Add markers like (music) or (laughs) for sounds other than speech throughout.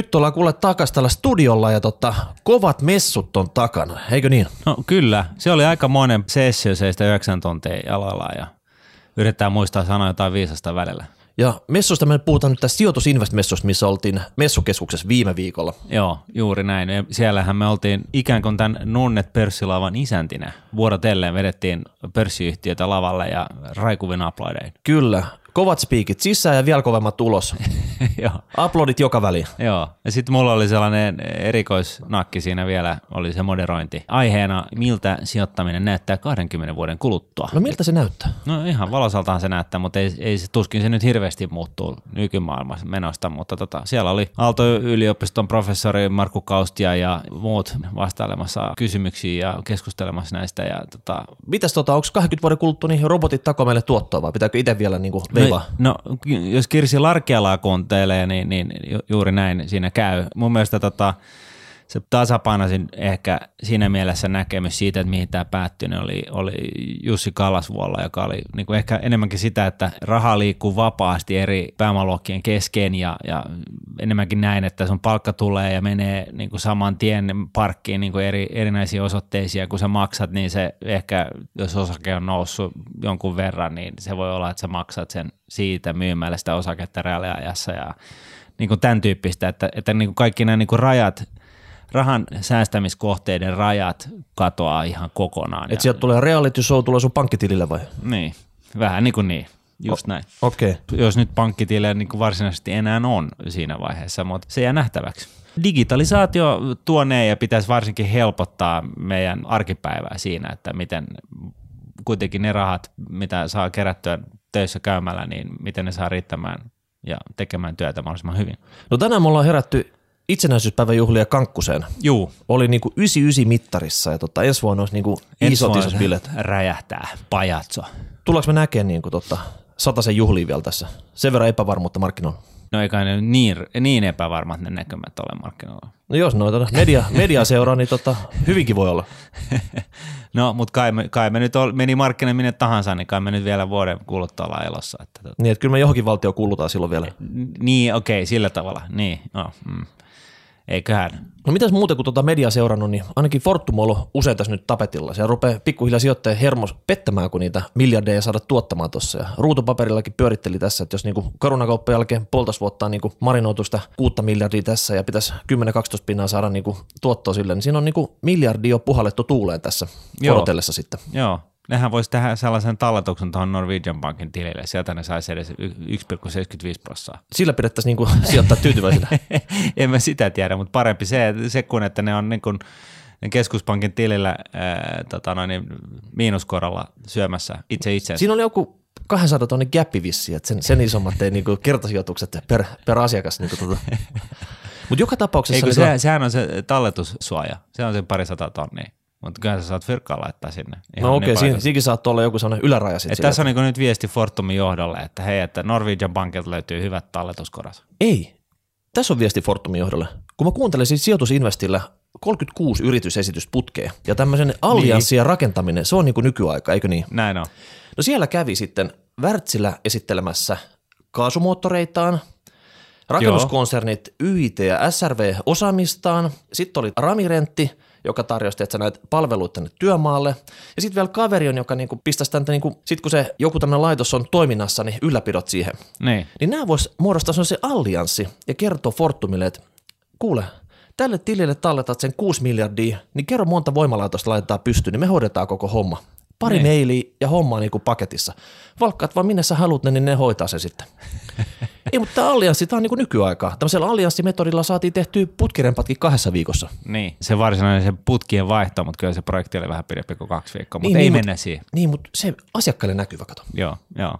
Nyt ollaan kuule takas tällä studiolla ja tota, kovat messut on takana, eikö niin? No kyllä, se oli aika monen sessio seistä yhdeksän tuntia jalalla ja yrittää muistaa sanoa jotain viisasta välillä. Ja messusta me puhutaan nyt tästä sijoitusinvest-messusta, missä oltiin messukeskuksessa viime viikolla. Joo, juuri näin. Ja siellähän me oltiin ikään kuin tämän Nunnet pörssilaavan isäntinä. Vuorotelleen vedettiin pörssiyhtiötä lavalle ja raikuvin aplodein. Kyllä, kovat spiikit sisään ja vielä kovemmat ulos. (laughs) Joo. Uploadit joka väliin. Joo, ja sitten mulla oli sellainen erikoisnakki siinä vielä, oli se moderointi. Aiheena, miltä sijoittaminen näyttää 20 vuoden kuluttua. No miltä se näyttää? No ihan valosaltaan se näyttää, mutta ei, ei se tuskin se nyt hirveästi muuttuu nykymaailmassa menosta, mutta tota, siellä oli Aalto-yliopiston professori Markku Kaustia ja muut vastailemassa kysymyksiin ja keskustelemassa näistä. Ja tota... Mitäs tota, onko 20 vuoden kuluttua niin robotit tako meille tuottoa vai pitääkö itse vielä niinku veivaa? No, no, jos Kirsi Larkealaa kuuntelee, niin, niin ju- juuri näin siinä käy. Mun mielestä tota, se tasapainoisin ehkä siinä mielessä näkemys siitä, että mihin tämä päättyi, niin oli, oli Jussi Kallasvuolla, joka oli niin kuin ehkä enemmänkin sitä, että raha liikkuu vapaasti eri pääomaluokkien kesken ja, ja enemmänkin näin, että sun palkka tulee ja menee niin kuin saman tien parkkiin niin kuin eri, erinäisiin osoitteisiin ja kun sä maksat, niin se ehkä, jos osake on noussut jonkun verran, niin se voi olla, että sä maksat sen siitä myymällä sitä osaketta reaaliajassa ja niin kuin tämän tyyppistä, että, että niin kuin kaikki nämä niin kuin rajat, rahan säästämiskohteiden rajat katoaa ihan kokonaan. Että sieltä tulee reality show tulee sun pankkitilille vai? Niin, vähän niin kuin niin, just näin. Okei. Okay. Jos nyt pankkitilejä niin kuin varsinaisesti enää on siinä vaiheessa, mutta se jää nähtäväksi. Digitalisaatio tuonee ja pitäisi varsinkin helpottaa meidän arkipäivää siinä, että miten kuitenkin ne rahat, mitä saa kerättyä töissä käymällä, niin miten ne saa riittämään ja tekemään työtä mahdollisimman hyvin. No tänään me ollaan herätty itsenäisyyspäivän juhlia Kankkuseen. Juu. Oli niinku 99 mittarissa ja tota, ensi vuonna olisi niinku isot isot bilet. räjähtää, pajatso. Tullaanko me näkemään niinku tota, sen juhliin vielä tässä? Sen verran epävarmuutta markkinoilla. No eikä ne niin, niin epävarmat ne näkymät ole markkinoilla. No jos noita media, media seuraa, niin tota, hyvinkin voi olla. (laughs) no, mutta kai me, kai me nyt ol, meni markkina minne tahansa, niin kai me nyt vielä vuoden kuluttua ollaan elossa. Että, tota. Niin, että kyllä me johonkin valtio kuulutaan silloin vielä. Niin, okei, okay, sillä tavalla. Niin, no, mm. Eiköhän. No mitäs muuta kuin tuota mediaa seurannut, niin ainakin Fortum on ollut usein tässä nyt tapetilla. Se rupeaa pikkuhiljaa sijoittajien hermos pettämään, kun niitä miljardeja saada tuottamaan tuossa. Ja ruutupaperillakin pyöritteli tässä, että jos niinku koronakauppan jälkeen puolitoista vuotta on niinku marinoitusta kuutta miljardia tässä ja pitäisi 10-12 pinnaa saada niinku tuottoa sille, niin siinä on niinku miljardi jo puhallettu tuuleen tässä odotellessa sitten. Joo, nehän voisi tehdä sellaisen talletuksen tuohon Norwegian Bankin tilille. Sieltä ne saisi edes 1,75 prosenttia. Sillä pidettäisiin niin sijoittaa (laughs) tyytyväisenä. en mä sitä tiedä, mutta parempi se, se kun että ne on niin kuin keskuspankin tilillä ää, tota noin, niin miinuskorolla syömässä itse itse. Siinä oli joku 200 tonne gappi vissi, että sen, sen isommat ei niinku kertasijoitukset per, per asiakas. Niinku tota. (laughs) Mutta joka tapauksessa... Eikö, se, sehän on se talletussuoja, se on se pari sata tonnia. Mutta kyllä sä saat fyrkkaa laittaa sinne. no okei, okay, siinä, siinäkin saattaa olla joku sellainen yläraja sitten. Tässä on niin nyt viesti Fortumin johdolle, että hei, että Norwegian Bankilta löytyy hyvät talletuskoras. Ei. Tässä on viesti Fortumin johdolle. Kun mä kuuntelen siis sijoitusinvestillä 36 yritysesitysputkea ja tämmöisen allianssien niin. rakentaminen, se on niin kuin nykyaika, eikö niin? Näin on. No siellä kävi sitten Wärtsilä esittelemässä kaasumuottoreitaan, rakennuskonsernit YIT ja SRV osaamistaan, sitten oli Ramirentti – joka tarjosi että näitä palveluita tänne työmaalle. Ja sitten vielä kaveri on, joka niinku pistäisi tänne, niinku, sit kun se joku tämmöinen laitos on toiminnassa, niin ylläpidot siihen. Niin. Niin nämä vois muodostaa se allianssi ja kertoa Fortumille, että kuule, tälle tilille talletat sen 6 miljardia, niin kerro monta voimalaitosta laitetaan pystyyn, niin me hoidetaan koko homma. Pari niin. mailiä ja hommaa niin kuin paketissa. Valkkaat vaan minne sä haluat ne, niin ne hoitaa se sitten. (laughs) Ei, mutta tämä allianssi, tämä on niin nykyaikaa. Tämmöisellä allianssimetodilla saatiin tehtyä putkirempatkin kahdessa viikossa. Niin, se varsinainen se putkien vaihto, mutta kyllä se projekti oli vähän pidempi kuin kaksi viikkoa, mutta niin, ei niin, mennä mutta, siihen. Niin, mutta se asiakkaille näkyvä, kato. Joo, joo.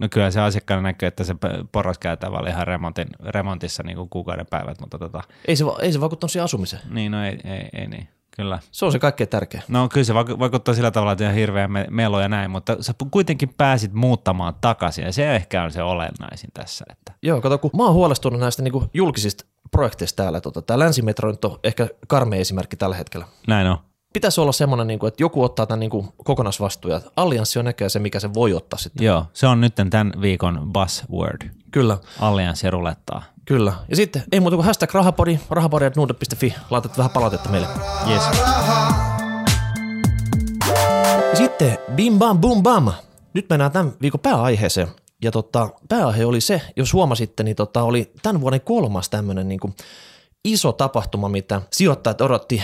No kyllä se asiakkaille näkyy, että se porraskäytävä oli ihan remontin, remontissa niin kuin kuukauden päivät, mutta tota... Ei se, ei se vaikuttanut siihen asumiseen. Niin, no ei, ei, ei niin. Kyllä. Se on se kaikkein tärkeä. No kyllä se vaikuttaa sillä tavalla, että on hirveä melo ja näin, mutta sä kuitenkin pääsit muuttamaan takaisin ja se ehkä on se olennaisin tässä. Että. Joo, kato, kun mä oon huolestunut näistä niin julkisista projekteista täällä. Tota, tämä länsimetro nyt on ehkä karmea esimerkki tällä hetkellä. Näin on. Pitäisi olla semmoinen, niin kuin, että joku ottaa tämän niin kokonaisvastuun ja allianssi on näköjään se, mikä se voi ottaa sitten. Joo, se on nyt tämän viikon buzzword. Kyllä. Allianssi rulettaa. Kyllä. Ja sitten ei muuta kuin hashtag rahapodi, rahapodi.nuude.fi, laitat vähän palautetta meille. Yes. Ja sitten bim bam bum bam. Nyt mennään tämän viikon pääaiheeseen. Ja tota, pääaihe oli se, jos huomasitte, niin tota, oli tämän vuoden kolmas tämmöinen niin kuin iso tapahtuma, mitä sijoittajat odotti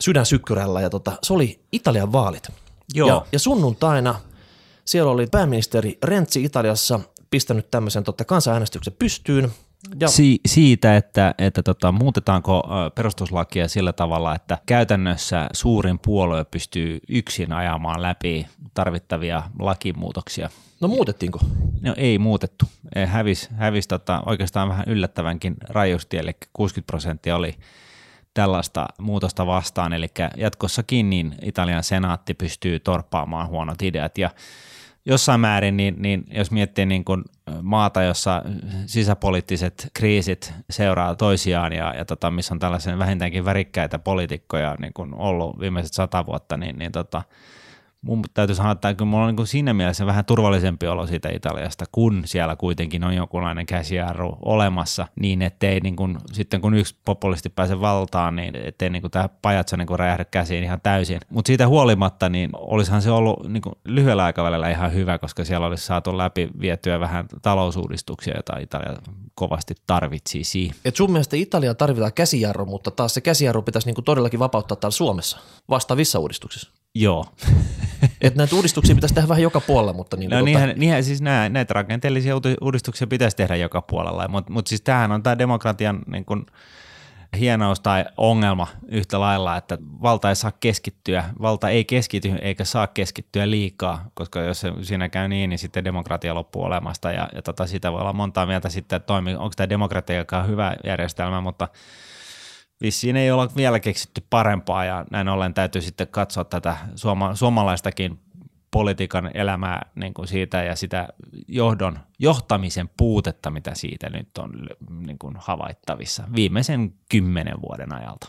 sydän sykkyrällä ja tota, se oli Italian vaalit. Joo. Ja, ja sunnuntaina siellä oli pääministeri Renzi Italiassa pistänyt tämmöisen tota, kansanäänestyksen pystyyn. Ja Si- siitä, että, että tota, muutetaanko perustuslakia sillä tavalla, että käytännössä suurin puolue pystyy yksin ajamaan läpi tarvittavia lakimuutoksia. no muutettiinko? No ei muutettu. Eh, Hävis, hävis tota, oikeastaan vähän yllättävänkin rajusti, eli 60 prosenttia oli tällaista muutosta vastaan, eli jatkossakin niin Italian senaatti pystyy torppaamaan huonot ideat. Ja jossain määrin, niin, niin jos miettii niin kuin maata, jossa sisäpoliittiset kriisit seuraa toisiaan ja, ja tota, missä on tällaisen vähintäänkin värikkäitä poliitikkoja niin ollut viimeiset sata vuotta, niin, niin tota, mun täytyy sanoa, että kyllä mulla on niin kuin siinä mielessä vähän turvallisempi olo siitä Italiasta, kun siellä kuitenkin on jonkunlainen käsijarru olemassa, niin ettei niin kuin, sitten kun yksi populisti pääse valtaan, niin ettei niin kuin tämä pajatso niin kuin räjähdä käsiin ihan täysin. Mutta siitä huolimatta, niin olisihan se ollut niin kuin lyhyellä aikavälillä ihan hyvä, koska siellä olisi saatu läpi vietyä vähän talousuudistuksia, joita Italia kovasti tarvitsisi. Et sun mielestä Italia tarvitaan käsijarru, mutta taas se käsijarru pitäisi niinku todellakin vapauttaa täällä Suomessa vastaavissa uudistuksissa. Joo. (laughs) Et näitä uudistuksia pitäisi tehdä vähän joka puolella, mutta niin No niinhän, niinhän siis nää, näitä rakenteellisia uudistuksia pitäisi tehdä joka puolella, mutta mut siis tämähän on tämä demokratian niin kun, hienous tai ongelma yhtä lailla, että valta ei saa keskittyä, valta ei keskity eikä saa keskittyä liikaa, koska jos se siinä käy niin, niin sitten demokratia loppuu olemasta. Ja, ja tota, sitä voi olla montaa mieltä sitten, että toimii, onko tämä demokratia hyvä järjestelmä, mutta vissiin ei olla vielä keksitty parempaa ja näin ollen täytyy sitten katsoa tätä suoma, suomalaistakin politiikan elämää niin kuin siitä ja sitä johdon, johtamisen puutetta, mitä siitä nyt on niin kuin havaittavissa viimeisen kymmenen vuoden ajalta.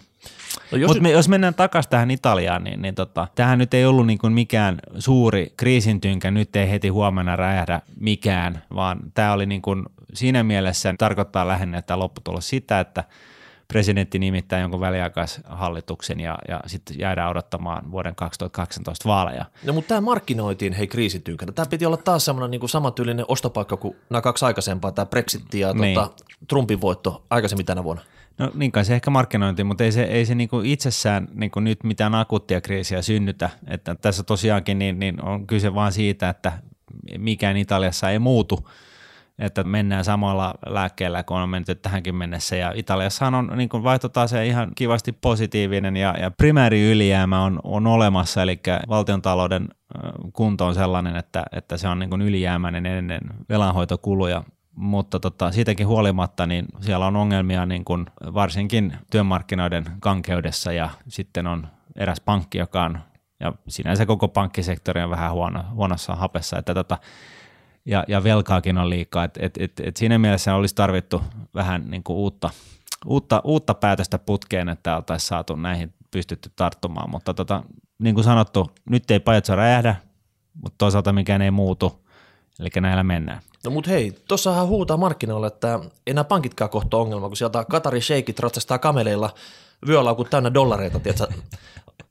No jos Mutta me, jos mennään takaisin tähän Italiaan, niin, niin tota, tämähän nyt ei ollut niin kuin mikään suuri kriisintynkä, nyt ei heti huomenna räjähdä mikään, vaan tämä oli niin kuin siinä mielessä tarkoittaa lähinnä, että lopputulos sitä, että presidentti nimittää jonkun väliaikaishallituksen ja, ja sitten jäädään odottamaan vuoden 2018 vaaleja. No mutta tämä markkinoitiin hei kriisitynkänä. Tämä piti olla taas semmoinen niin samantyylinen ostopaikka kuin nämä kaksi aikaisempaa, tämä Brexit ja Niin. tota, Trumpin voitto aikaisemmin tänä vuonna. No niin kai se ehkä markkinointi, mutta ei se, ei se niinku itsessään niinku nyt mitään akuuttia kriisiä synnytä. Että tässä tosiaankin niin, niin on kyse vain siitä, että mikään Italiassa ei muutu, että mennään samalla lääkkeellä kuin on menty tähänkin mennessä. Ja Italiassahan on niin vaihtotase ihan kivasti positiivinen ja, ja primääri ylijäämä on, on olemassa, eli valtiontalouden kunto on sellainen, että, että se on niin ylijäämäinen ennen velanhoitokuluja. Mutta tota, siitäkin huolimatta niin siellä on ongelmia niin kuin varsinkin työmarkkinoiden kankeudessa. Ja sitten on eräs pankki, joka on, ja sinänsä koko pankkisektori on vähän huono, huonossa hapessa, että tota, ja, ja velkaakin on liikaa, että et, et, et siinä mielessä olisi tarvittu vähän niin kuin uutta, uutta, uutta päätöstä putkeen, että oltaisiin saatu näihin pystytty tarttumaan, mutta tota, niin kuin sanottu, nyt ei pajatso räjähdä, mutta toisaalta mikään ei muutu, eli näillä mennään. No mut hei, tossahan huutaa markkinoille, että enää pankitkaan kohta ongelma, kun sieltä Katarin sheikit ratsastaa kameleilla vyölaukut täynnä dollareita, tiedätkö,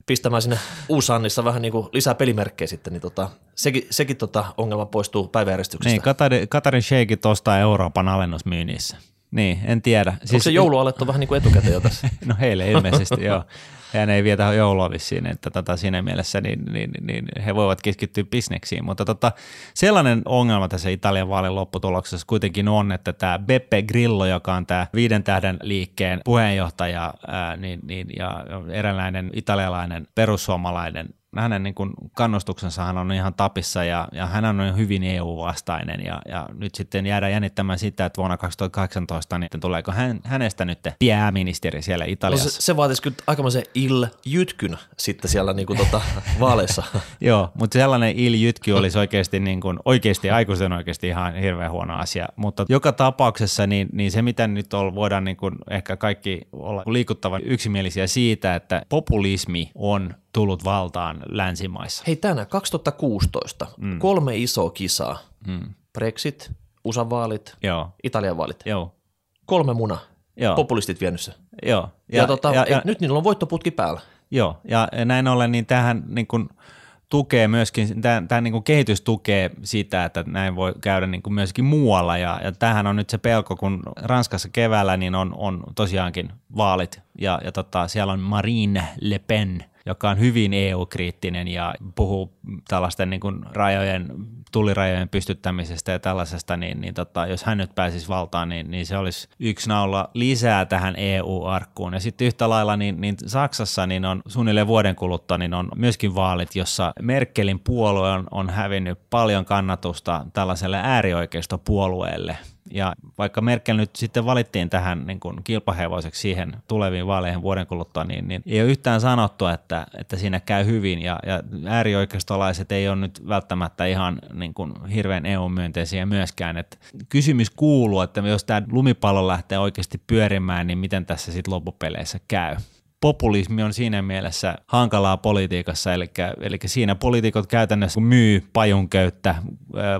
pistämään sinne Uusannissa vähän niin kuin lisää pelimerkkejä sitten, niin tota, sekin, sekin tota ongelma poistuu päiväjärjestyksestä. Niin, Katarin, Katarin sheikit ostaa Euroopan alennusmyynnissä. Niin, en tiedä. Siis, Onko se joulualettu vähän niin kuin etukäteen jo tässä? (laughs) No heille ilmeisesti joo. (laughs) Hän ei vietä joulua vissiin, että tota, siinä mielessä niin, niin, niin, he voivat keskittyä bisneksiin. Mutta tota, sellainen ongelma tässä Italian vaalin lopputuloksessa kuitenkin on, että tämä Beppe Grillo, joka on tämä viiden tähden liikkeen puheenjohtaja ää, niin, niin, ja eräänlainen italialainen perussuomalainen hänen niin kuin kannustuksensa hän on ihan tapissa ja, ja hän on hyvin EU-vastainen ja, ja nyt sitten jäädään jännittämään sitä, että vuonna 2018 niin tuleeko hän, hänestä nyt pääministeri siellä No Italiassa. se, se vaatisi kyllä aikamoisen il-jytkyn sitten siellä niin kuin tota, (laughs) vaaleissa. Joo, mutta sellainen iljytky olisi oikeasti, niin kuin, oikeasti aikuisen oikeasti ihan hirveän huono asia. Mutta joka tapauksessa niin, niin se, mitä nyt on, voidaan niin kuin ehkä kaikki olla liikuttavan yksimielisiä siitä, että populismi on tullut valtaan länsimaissa. Hei tänään 2016, mm. kolme isoa kisaa. Mm. Brexit, USA-vaalit, Joo, Italian vaalit. joo. kolme muna, Joo. populistit vienyt se. Joo. Ja, ja, tota, ja, ja, nyt niillä on voittoputki päällä. Joo, ja näin ollen niin tähän niin kuin tukee myöskin, tämä, niin kuin kehitys tukee sitä, että näin voi käydä niin kuin myöskin muualla, ja, ja tämähän on nyt se pelko, kun Ranskassa keväällä niin on, on tosiaankin vaalit, ja, ja tota, siellä on Marine Le Pen, joka on hyvin EU-kriittinen ja puhuu tällaisten niin kuin rajojen, tulirajojen pystyttämisestä ja tällaisesta, niin, niin tota, jos hän nyt pääsisi valtaan, niin, niin se olisi yksi naula lisää tähän EU-arkkuun. Ja sitten yhtä lailla niin, niin Saksassa niin on suunnilleen vuoden kuluttua niin on myöskin vaalit, jossa Merkelin puolue on, on hävinnyt paljon kannatusta tällaiselle äärioikeistopuolueelle – ja vaikka Merkel nyt sitten valittiin tähän niin kuin kilpahevoiseksi siihen tuleviin vaaleihin vuoden kuluttua, niin, niin ei ole yhtään sanottu, että, että siinä käy hyvin. Ja, ja äärioikeistolaiset ei ole nyt välttämättä ihan niin kuin hirveän EU-myönteisiä myöskään. Et kysymys kuuluu, että jos tämä lumipallo lähtee oikeasti pyörimään, niin miten tässä sitten loppupeleissä käy populismi on siinä mielessä hankalaa politiikassa, eli, eli siinä poliitikot käytännössä myy pajunköyttä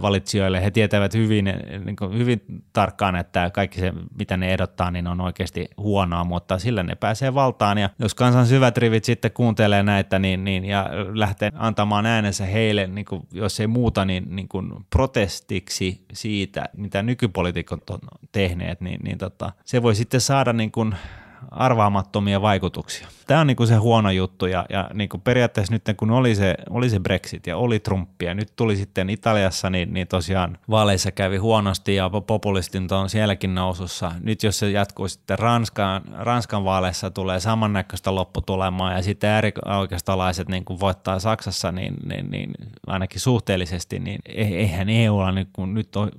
valitsijoille. He tietävät hyvin, niin hyvin tarkkaan, että kaikki se, mitä ne ehdottaa, niin on oikeasti huonoa, mutta sillä ne pääsee valtaan. Ja jos kansan syvät rivit sitten kuuntelee näitä niin, niin, ja lähtee antamaan äänensä heille, niin kuin, jos ei muuta, niin, niin kuin protestiksi siitä, mitä nykypolitiikot on tehneet, niin, niin tota, se voi sitten saada niin kuin arvaamattomia vaikutuksia. Tämä on niin se huono juttu ja, ja niin kuin periaatteessa nyt kun oli se, oli se Brexit ja oli Trump ja nyt tuli sitten Italiassa, niin, niin tosiaan vaaleissa kävi huonosti ja populistin on sielläkin nousussa. Nyt jos se jatkuu sitten Ranskan, Ranskan vaaleissa tulee samannäköistä lopputulemaa ja sitten äärioikeistolaiset niin kuin voittaa Saksassa, niin, niin, niin ainakin suhteellisesti, niin eihän EUlla nyt, kun nyt on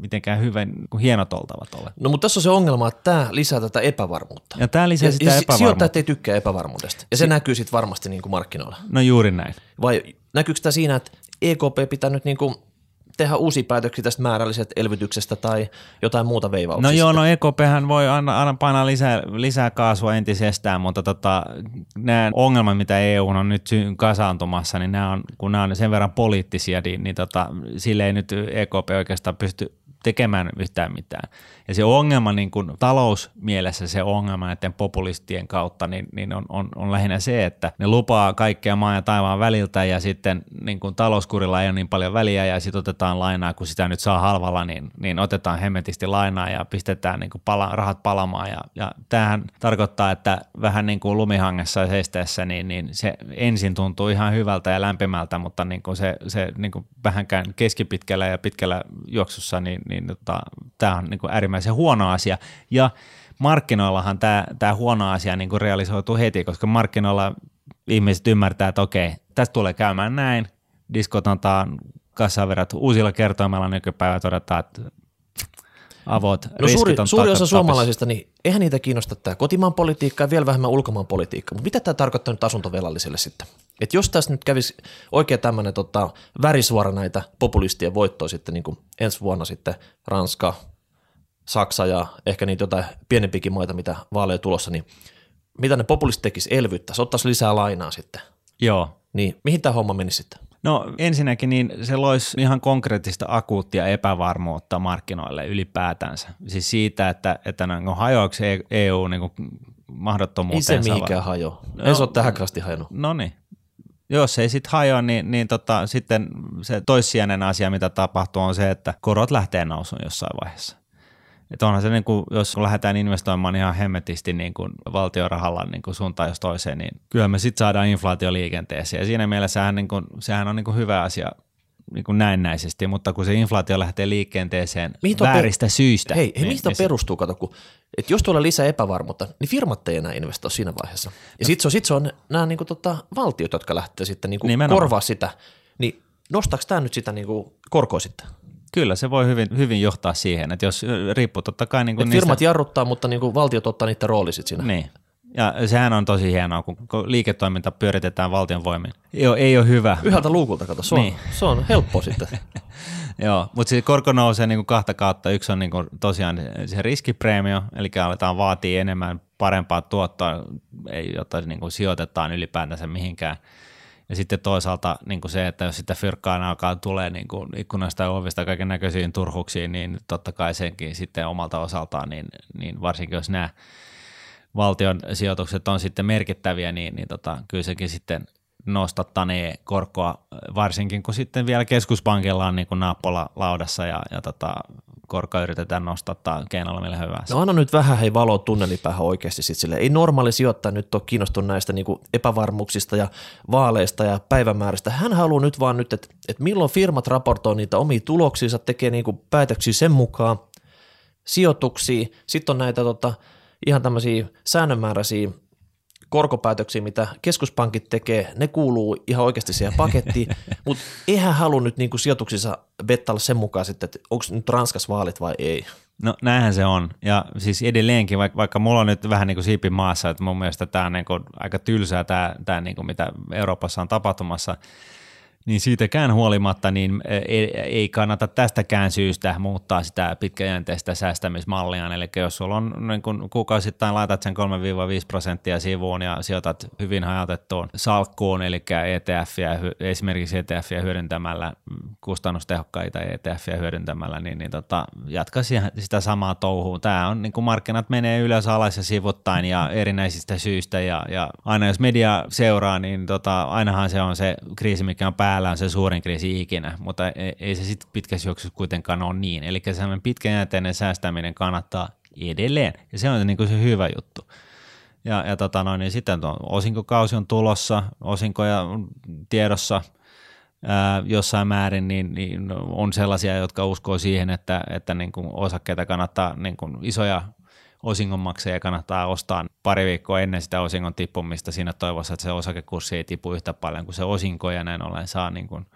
mitenkään hyvän, hienot oltavat ole. No mutta tässä on se ongelma, että tämä lisää tätä epävarmuutta. Ja tämä lisää ja, sitä ja epävarmuutta. Sijoittajat ei tykkää epävarmuudesta. Ja se si- näkyy sitten varmasti niin kuin markkinoilla. No juuri näin. Vai näkyykö tämä siinä, että EKP pitää nyt niin kuin tehdä uusia päätöksiä tästä määrällisestä elvytyksestä tai jotain muuta veivauksista? No joo, no EKPhän voi aina, aina painaa lisää, lisää kaasua entisestään, mutta tota, nämä ongelmat, mitä EU on nyt kasaantumassa, niin nämä on, kun nämä on sen verran poliittisia, niin, niin tota, sille ei nyt EKP oikeastaan pysty tekemään yhtään mitään. Ja se ongelma niin kuin talousmielessä, se ongelma näiden populistien kautta, niin, niin on, on, on lähinnä se, että ne lupaa kaikkea maan ja taivaan väliltä ja sitten niin kuin talouskurilla ei ole niin paljon väliä ja sitten otetaan lainaa, kun sitä nyt saa halvalla, niin, niin otetaan hemmetisti lainaa ja pistetään niin kuin pala, rahat palamaan. Ja, ja tämähän tarkoittaa, että vähän niin kuin lumihangessa seisteessä, niin, niin se ensin tuntuu ihan hyvältä ja lämpimältä, mutta niin kuin se, se niin kuin vähänkään keskipitkällä ja pitkällä juoksussa, niin, niin tota, tämä on niin kuin äärimmäisen huono asia. Ja markkinoillahan tämä, tämä huono asia niin kuin realisoituu heti, koska markkinoilla ihmiset ymmärtää, että okei, tästä tulee käymään näin, diskotantaan kassaverrat uusilla kertoimella nykypäivä todetaan, että avot, no suuri, suuri osa suomalaisista, niin eihän niitä kiinnosta tämä kotimaan politiikka ja vielä vähemmän ulkomaan politiikka. Mutta mitä tämä tarkoittaa nyt asuntovelalliselle sitten? Että jos tässä nyt kävisi oikein tämmöinen tota, värisuora näitä populistien voittoa sitten niin kuin ensi vuonna sitten Ranska, Saksa ja ehkä niitä jotain pienempikin maita, mitä vaaleja tulossa, niin mitä ne populistit tekisi elvyttäisi, ottaisi lisää lainaa sitten. Joo. Niin mihin tämä homma menisi sitten? No ensinnäkin niin se loisi ihan konkreettista akuuttia epävarmuutta markkinoille ylipäätänsä. Siis siitä, että, että no, hajoako EU niin kuin mahdottomuuteen. Ei se mihinkään hajo. No, ei se ole tähän asti hajonnut. No niin. Jos ei sitten hajoa, niin, niin tota, sitten se toissijainen asia, mitä tapahtuu, on se, että korot lähtee nousuun jossain vaiheessa. Että onhan se, niin kuin, jos lähdetään investoimaan ihan hemmetisti niin kuin valtiorahalla niin kuin suuntaan jos toiseen, niin kyllä me sitten saadaan inflaatio liikenteeseen. Ja siinä mielessä sehän, niin kuin, sehän on niin kuin hyvä asia niin kuin näennäisesti, mutta kun se inflaatio lähtee liikenteeseen mihin vääristä per... syistä. Hei, hei niin, mihin niin perustuu, kato, kun, että jos tulee lisää epävarmuutta, niin firmat ei enää investoi siinä vaiheessa. Ja no. sitten se on, sit se on nämä niin kuin, tota, valtiot, jotka lähtee sitten niin kuin korvaa sitä, niin nostaako tämä nyt sitä niin kuin korkoa sitten? Kyllä, se voi hyvin, hyvin johtaa siihen, että jos riippuu totta kai... Niin kuin niistä... Firmat jarruttaa, mutta niin kuin valtiot ottaa niiden rooli sitten siinä. Niin, ja sehän on tosi hienoa, kun liiketoiminta pyöritetään valtion voimin. Ei ole, ei ole hyvä. Yhdeltä luukulta, kato, se on, niin. se on helppo sitten. (laughs) Joo, mutta siis korko nousee niin kuin kahta kautta. Yksi on niin kuin tosiaan se riskipreemio, eli aletaan vaatia enemmän parempaa tuottoa, jotta niin kuin sijoitetaan ylipäätänsä mihinkään – Ja sitten toisaalta niin kuin se, että jos sitä fyrkkaan alkaa tulee niin kuin ikkunasta ja ovista kaiken näköisiin turhuksiin, niin totta kai senkin sitten omalta osaltaan, niin, niin varsinkin jos nämä valtion sijoitukset on sitten merkittäviä, niin, niin tota, kyllä sekin sitten nostattanee korkoa, varsinkin kun sitten vielä keskuspankilla on niin kuin naappola laudassa ja, ja tota, korkoa yritetään nostattaa keinolla millä hyvää. No anna nyt vähän hei valoa tunnelipäähän oikeasti sit sille. Ei normaali sijoittaja nyt ole kiinnostunut näistä niin epävarmuuksista ja vaaleista ja päivämääristä. Hän haluaa nyt vaan nyt, että, että milloin firmat raportoi niitä omia tuloksiinsa, tekee niin päätöksiä sen mukaan, sijoituksia, sitten on näitä tota, ihan tämmöisiä säännönmääräisiä korkopäätöksiä, mitä keskuspankit tekee, ne kuuluu ihan oikeasti siihen pakettiin, (laughs) mutta eihän halua nyt niinku sijoituksissa bettalla sen mukaan sitten, että onko nyt Ranskas vaalit vai ei. No näinhän se on. Ja siis edelleenkin, vaikka, vaikka mulla on nyt vähän niin kuin siipi maassa, että mun mielestä tämä on niin kuin aika tylsää, tämä, tämä niin kuin mitä Euroopassa on tapahtumassa – niin siitäkään huolimatta niin ei, ei kannata tästäkään syystä muuttaa sitä pitkäjänteistä säästämismallia. Eli jos sulla on niin kun kuukausittain laitat sen 3-5 prosenttia sivuun ja sijoitat hyvin hajautettuun salkkuun, eli ETFiä, esimerkiksi ETFiä hyödyntämällä, kustannustehokkaita ETFiä hyödyntämällä, niin, niin tota, jatka sitä samaa touhua. Tämä on niin kuin markkinat menee ylös alas ja sivuttain ja erinäisistä syistä ja, ja aina jos media seuraa, niin tota, ainahan se on se kriisi, mikä on päällä päällä on se suurin kriisi ikinä, mutta ei, ei se sitten pitkässä juoksussa kuitenkaan ole niin. Eli sellainen pitkäjänteinen säästäminen kannattaa edelleen, ja se on niin kuin se hyvä juttu. Ja, ja tota noin, niin sitten tuo osinkokausi on tulossa, osinkoja tiedossa ää, jossain määrin, niin, niin on sellaisia, jotka uskoo siihen, että, että niin kuin osakkeita kannattaa, niin kuin isoja osingonmaksajia kannattaa ostaa pari viikkoa ennen sitä osingon tippumista. Siinä toivossa, että se osakekurssi ei tipu yhtä paljon kuin se osinko ja näin ollen saa niin kuin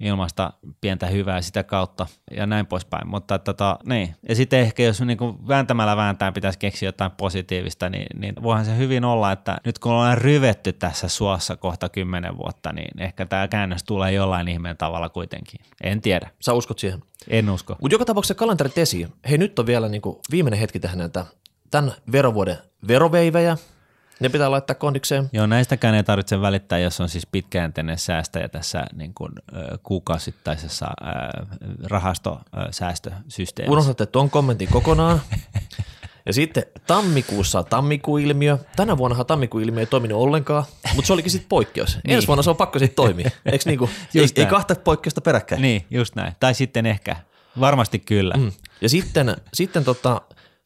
ilmasta pientä hyvää sitä kautta ja näin poispäin. Mutta tota, niin. Ja sitten ehkä jos niin kuin vääntämällä vääntää pitäisi keksiä jotain positiivista, niin, niin voihan se hyvin olla, että nyt kun ollaan ryvetty tässä suossa kohta kymmenen vuotta, niin ehkä tämä käännös tulee jollain ihmeen tavalla kuitenkin. En tiedä. Sä uskot siihen? En usko. Mutta joka tapauksessa kalenterit esiin. Hei nyt on vielä niin kuin viimeinen hetki tehdä näitä tämän verovuoden veroveivejä, ne pitää laittaa kondikseen. Joo, näistäkään ei tarvitse välittää, jos on siis pitkäjänteinen säästäjä tässä niin kuin, kuukausittaisessa rahastosäästösysteemissä. Unohdatte tuon kommentin kokonaan. (laughs) Ja sitten tammikuussa tammikuilmiö. Tänä vuonna tammikuilmiö ei toiminut ollenkaan, mutta se olikin sitten poikkeus. (laughs) niin. Ensi vuonna se on pakko sitten toimia. Eikö niinku, (laughs) ei, ei kahta poikkeusta peräkkäin. Niin, just näin. Tai sitten ehkä. Varmasti kyllä. Mm. Ja sitten, sitten tota,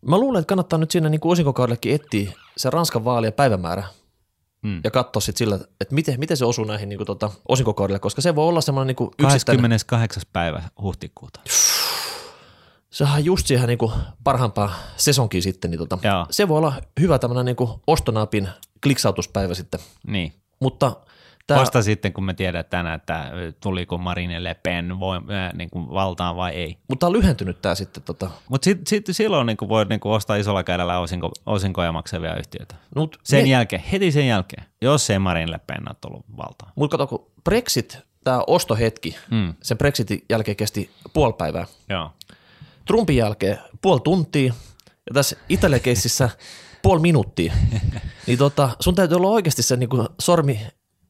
Mä luulen, että kannattaa nyt siinä niin osinkokaudellekin etsiä se Ranskan vaalien päivämäärä mm. ja katsoa sitten sillä, että miten, miten se osuu näihin niin kuin, tota, osinkokaudelle, koska se voi olla semmoinen niin yksittäinen. 28. päivä huhtikuuta. Sehän on just siihen niin kuin parhaimpaan sesonkin sitten, niin tota, se voi olla hyvä tämmöinen niin ostonapin kliksautuspäivä sitten. Niin. Mutta – Tää... Vasta sitten, kun me tiedetään, että tuliko Marine Le Pen voi, äh, niin kuin valtaan vai ei. Mutta on lyhentynyt tämä sitten. Tota... Mutta sit, sit, silloin niin kuin voi niin kuin ostaa isolla kädellä osinko, osinkoja maksavia yhtiöitä. Mut sen me... jälkeen, heti sen jälkeen, jos ei Marine Le Pen ole tullut valtaan. Mutta kato, kun Brexit, tämä ostohetki, mm. sen Brexitin jälkeen kesti puoli päivää. Joo. Trumpin jälkeen puoli tuntia ja tässä Italia-keississä (laughs) puoli minuuttia. niin tota, sun täytyy olla oikeasti se niin kuin sormi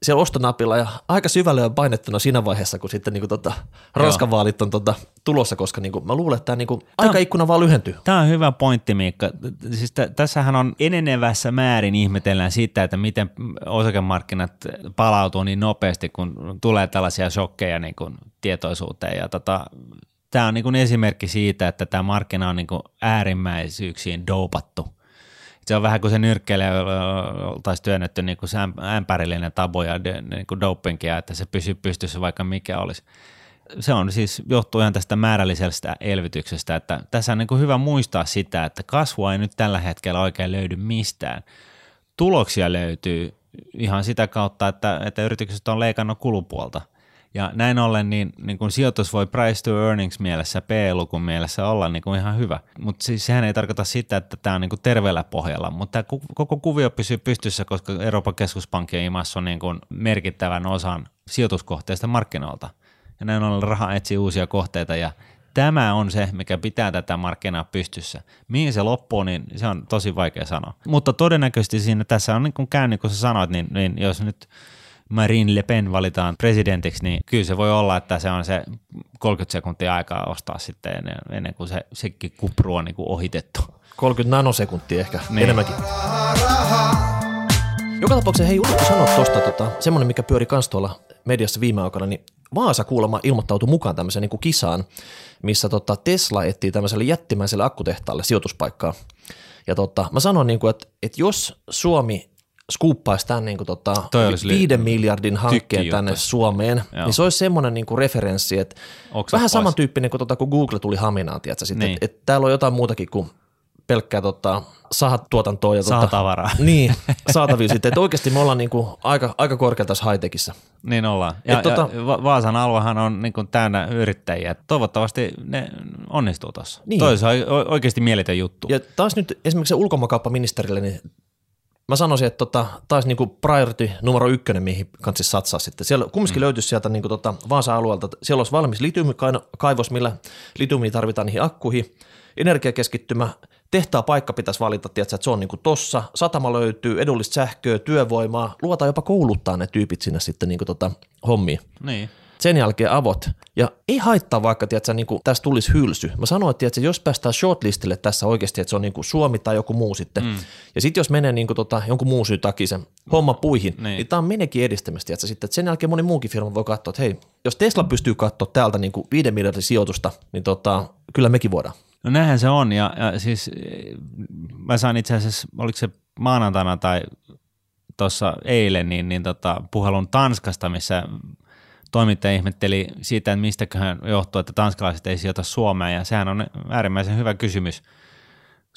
siellä ostonapilla ja aika syvälle on painettuna siinä vaiheessa, kun sitten niin tota, Ranskan vaalit on tota, tulossa, koska niin kuin, mä luulen, että tämä niin aikaikkuna vaan lyhentyy. Tämä on hyvä pointti, Miikka. Siis t- tässähän on enenevässä määrin ihmetellään sitä, että miten osakemarkkinat palautuu niin nopeasti, kun tulee tällaisia shokkeja niin kuin tietoisuuteen. Ja tota, tämä on niin kuin esimerkki siitä, että tämä markkina on niin kuin äärimmäisyyksiin doupattu – se on vähän kuin se nyrkkeilijä oltaisiin työnnetty niin kuin ämpärillinen tabu ja niin kuin dopingia, että se pysyy pystyssä vaikka mikä olisi. Se on siis johtuu ihan tästä määrällisestä elvytyksestä, että tässä on niin kuin hyvä muistaa sitä, että kasvua ei nyt tällä hetkellä oikein löydy mistään. Tuloksia löytyy ihan sitä kautta, että, että yritykset on leikannut kulupuolta – ja näin ollen niin, niin kun sijoitus voi price to earnings mielessä, P-lukun mielessä olla niin kuin ihan hyvä. Mutta siis sehän ei tarkoita sitä, että tämä on niin kuin terveellä pohjalla, mutta koko kuvio pysyy pystyssä, koska Euroopan keskuspankki on imassa niin kuin merkittävän osan sijoituskohteista markkinoilta. Ja näin ollen raha etsii uusia kohteita ja tämä on se, mikä pitää tätä markkinaa pystyssä. Mihin se loppuu, niin se on tosi vaikea sanoa. Mutta todennäköisesti siinä tässä on niin kuin käynyt, kun sä sanoit, niin, niin jos nyt Marine Le Pen valitaan presidentiksi, niin kyllä se voi olla, että se on se 30 sekuntia aikaa ostaa sitten ennen, ennen kuin se sekin kupru on niin kuin ohitettu. 30 nanosekuntia ehkä niin. enemmänkin. Joka tapauksessa hei unohtu sanoa tuosta tota, semmoinen, mikä pyöri kans tuolla mediassa viime aikoina, niin Vaasa kuulemma ilmoittautui mukaan tämmöiseen niin kuin kisaan, missä tota Tesla etsii tämmöiselle jättimäiselle akkutehtaalle sijoituspaikkaa. Ja tota, mä sanon, niin kuin, että, että jos Suomi skuuppaisi tämän niin kuin, tota, viiden miljardin hankkeen tänne Suomeen, Joo. niin se olisi semmoinen niin kuin referenssi, että Oksa vähän pois. samantyyppinen kuin, tota, kun Google tuli Haminaan, tiedätkö, sitten, niin. että, että täällä on jotain muutakin kuin pelkkää tota, sahatuotantoa. Ja tota, tavaraa. (laughs) Niin, (laughs) saatavilla sitten. Että oikeasti me ollaan niinku aika, aika korkealla tässä high-techissa. Niin ollaan. Ja, Et ja tota, Vaasan aluehan on niinku täynnä yrittäjiä. Toivottavasti ne onnistuu tuossa. Niin. Toi on oikeasti mieletön juttu. Ja taas nyt esimerkiksi se ulkomaankauppaministerille, niin mä sanoisin, että tota, taas niinku priority numero ykkönen, mihin kansi satsaa sitten. Siellä kumminkin mm. löytyisi sieltä niinku tota Vaasan alueelta, siellä olisi valmis litiumikaivos, millä litiumia tarvitaan niihin akkuihin, energiakeskittymä, tehtaa paikka pitäisi valita, tiedätkö, että se on niin kuin tossa, satama löytyy, edullista sähköä, työvoimaa, luotaan jopa kouluttaa ne tyypit sinne sitten niin kuin tota, hommiin. Niin. Sen jälkeen avot. Ja ei haittaa vaikka, tiedätkö, niin kuin tästä tulisi hylsy. Mä sanoin, että tiedätkö, jos päästään shortlistille tässä oikeasti, että se on niin kuin Suomi tai joku muu sitten. Mm. Ja sitten jos menee niin kuin tota, jonkun muun syy takia sen homma puihin, niin, niin tämä on menekin edistämistä. Tiedätkö, sitten, että sen jälkeen moni muukin firma voi katsoa, että hei, jos Tesla pystyy katsoa täältä niin kuin viiden miljardin sijoitusta, niin tota, kyllä mekin voidaan. No näinhän se on ja, ja siis mä sain itse asiassa, oliko se maanantaina tai tuossa eilen, niin, niin tota, puhelun Tanskasta, missä toimittaja ihmetteli siitä, että mistäköhän johtuu, että tanskalaiset ei sijoita Suomeen ja sehän on äärimmäisen hyvä kysymys –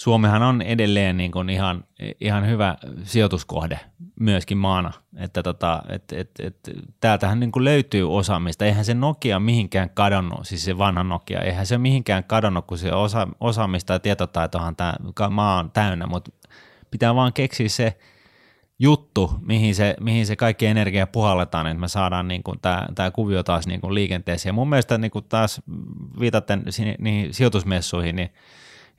Suomihan on edelleen niin kuin ihan, ihan hyvä sijoituskohde myöskin maana, että tota, et, et, et, täältähän niin kuin löytyy osaamista, eihän se Nokia mihinkään kadonnut, siis se vanha Nokia, eihän se mihinkään kadonnut, kun se osa, osaamista ja tietotaitohan tämä maa on täynnä, mutta pitää vaan keksiä se juttu, mihin se, mihin se kaikki energia puhalletaan, että me saadaan niin tämä kuvio taas niin kuin liikenteeseen. Ja mun mielestä niin kuin taas viitaten niihin sijoitusmessuihin, niin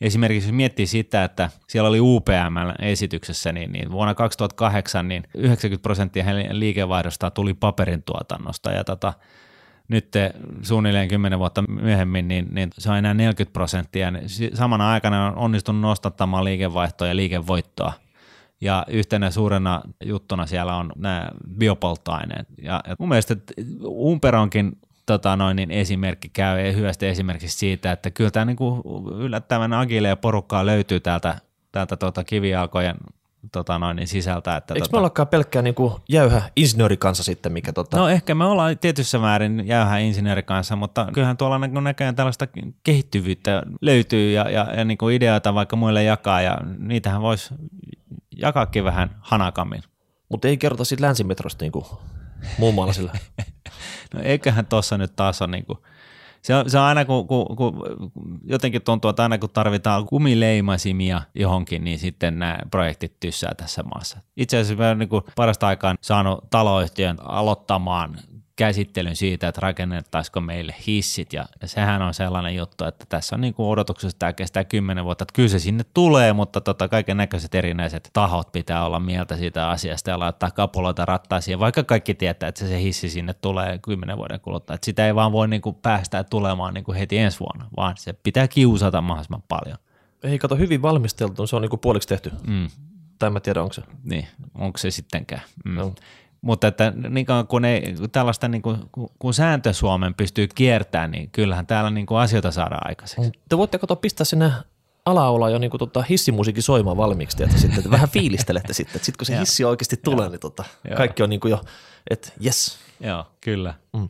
Esimerkiksi jos miettii sitä, että siellä oli UPM-esityksessä, niin, niin vuonna 2008 niin 90 prosenttia liikevaihdosta tuli paperin tuotannosta ja tota, nyt suunnilleen 10 vuotta myöhemmin, niin, niin se on enää 40 prosenttia. Niin samana aikana on onnistunut nostattamaan liikevaihtoa ja liikevoittoa. Ja yhtenä suurena juttuna siellä on nämä biopolttoaineet. Ja, ja mun mielestä Umperonkin tota noin, niin esimerkki käy hyvästi esimerkiksi siitä, että kyllä tämä niinku yllättävän agile ja porukkaa löytyy täältä, täältä tota kivijalkojen tota noin, niin sisältä. Että Eikö tota, me ollakaan pelkkää niinku jäyhä insinöörikansa sitten, mikä tota... No ehkä me ollaan tietyssä määrin jäyhä insinöörikansa, mutta kyllähän tuolla niinku näköjään tällaista kehittyvyyttä löytyy ja, ja, ja niinku ideoita vaikka muille jakaa ja niitähän voisi jakaakin vähän hanakammin. Mutta ei kerrota sitten länsimetrosta niinku muun muassa sillä. (laughs) no eiköhän tuossa nyt taas ole niin kuin, se on, se on aina kun, kun, kun, jotenkin tuntuu, että aina kun tarvitaan kumileimasimia johonkin, niin sitten nämä projektit tyssää tässä maassa. Itse asiassa mä olen niin parasta aikaa saanut taloyhtiön aloittamaan käsittelyn siitä, että rakennettaisiko meille hissit ja, ja sehän on sellainen juttu, että tässä on niin kuin odotuksessa tämä kestää kymmenen vuotta, että kyllä se sinne tulee, mutta tota, kaiken näköiset erinäiset tahot pitää olla mieltä siitä asiasta ja laittaa kapuloita rattaisiin, vaikka kaikki tietää, että se hissi sinne tulee kymmenen vuoden kuluttua, että sitä ei vaan voi niin kuin päästää tulemaan niin kuin heti ensi vuonna, vaan se pitää kiusata mahdollisimman paljon. Ei kato, hyvin valmisteltu, se on niin kuin puoliksi tehty. Mm. Tai mä tiedä, onko se. Niin, onko se sittenkään. Mm. No. Mutta että niin kun ei, tällaista niin kuin, kun sääntö Suomen pystyy kiertämään, niin kyllähän täällä niin kuin asioita saadaan aikaiseksi. Te voitte katsoa pistää sinne alaola jo niin kuin, tota, hissimusiikin soimaan valmiiksi, tietysti, sitten, että vähän fiilistelette sitten, että sitten kun se (laughs) hissi oikeasti tulee, niin tota, kaikki on niin kuin jo, että yes. Joo, kyllä. Mm.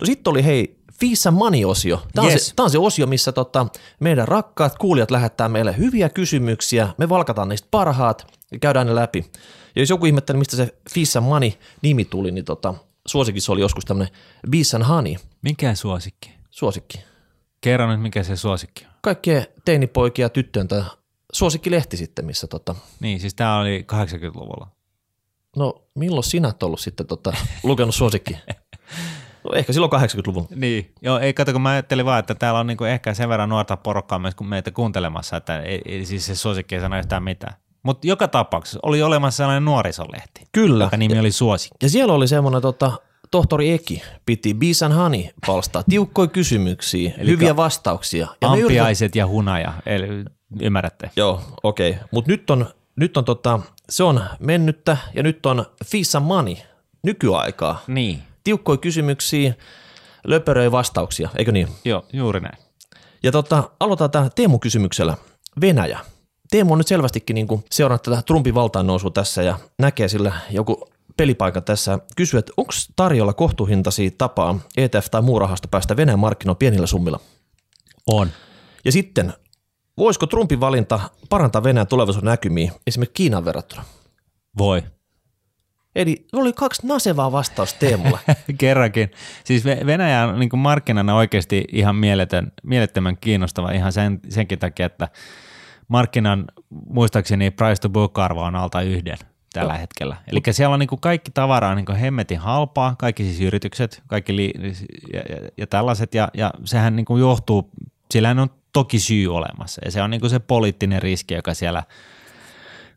No sitten oli hei, Fiissa Money-osio. Tämä on, yes. se, tämä on se osio, missä tota, meidän rakkaat kuulijat lähettää meille hyviä kysymyksiä, me valkataan niistä parhaat ja käydään ne läpi. Ja jos joku ihmettelee, mistä se Fissa Money nimi tuli, niin tota, suosikissa oli joskus tämmöinen Bees and Honey. Mikä suosikki? Suosikki. Kerro nyt, mikä se suosikki on. Kaikkien teinipoikia ja tyttöjen tai suosikkilehti sitten, missä tota... Niin, siis tämä oli 80-luvulla. No, milloin sinä olet ollut sitten tota, lukenut suosikki? (laughs) No, ehkä silloin 80-luvulla. Niin, joo, ei kato, kun mä ajattelin vaan, että täällä on niinku ehkä sen verran nuorta porukkaa myös kuin meitä kuuntelemassa, että ei, ei siis se suosikki ei sano yhtään mitään. Mutta joka tapauksessa oli olemassa sellainen nuorisolehti, Kyllä. joka nimi oli Suosikki. Ja siellä oli semmoinen tota, tohtori Eki piti Bees and Honey palstaa, tiukkoja kysymyksiä, Eli hyviä vastauksia. Ja Ampiaiset ja hunaja, eli ymmärrätte. Joo, okei. Okay. Mutta nyt on, nyt on tota, se on mennyttä ja nyt on and Money, nykyaikaa. Niin, Tiukkoja kysymyksiä, löperöjä vastauksia, eikö niin? joo, juuri näin. Ja tota, aloitetaan tähän Teemu kysymyksellä. Venäjä. Teemu on nyt selvästikin niin kuin seurannut tätä Trumpin valtaan nousua tässä ja näkee sillä joku pelipaikan tässä. Kysyy, että onko tarjolla kohtuuhintaisia tapaa ETF tai muu rahasto päästä Venäjän markkinoilla pienillä summilla? On. Ja sitten, voisiko Trumpin valinta parantaa Venäjän tulevaisuuden näkymiä esimerkiksi Kiinan verrattuna? Voi. Eli oli kaksi nasevaa vastausta Teemulle. (laughs) Kerrankin. Siis Ve- Venäjä on niin markkinana oikeasti ihan mieletön, mielettömän kiinnostava ihan sen, senkin takia, että markkinan muistaakseni price to book arvo on alta yhden tällä hetkellä. Eli siellä on niin kuin kaikki tavara on niin kuin hemmetin halpaa, kaikki siis yritykset kaikki li- ja, ja, ja tällaiset, ja, ja sehän niin kuin johtuu, sillä on toki syy olemassa, ja se on niin kuin se poliittinen riski, joka siellä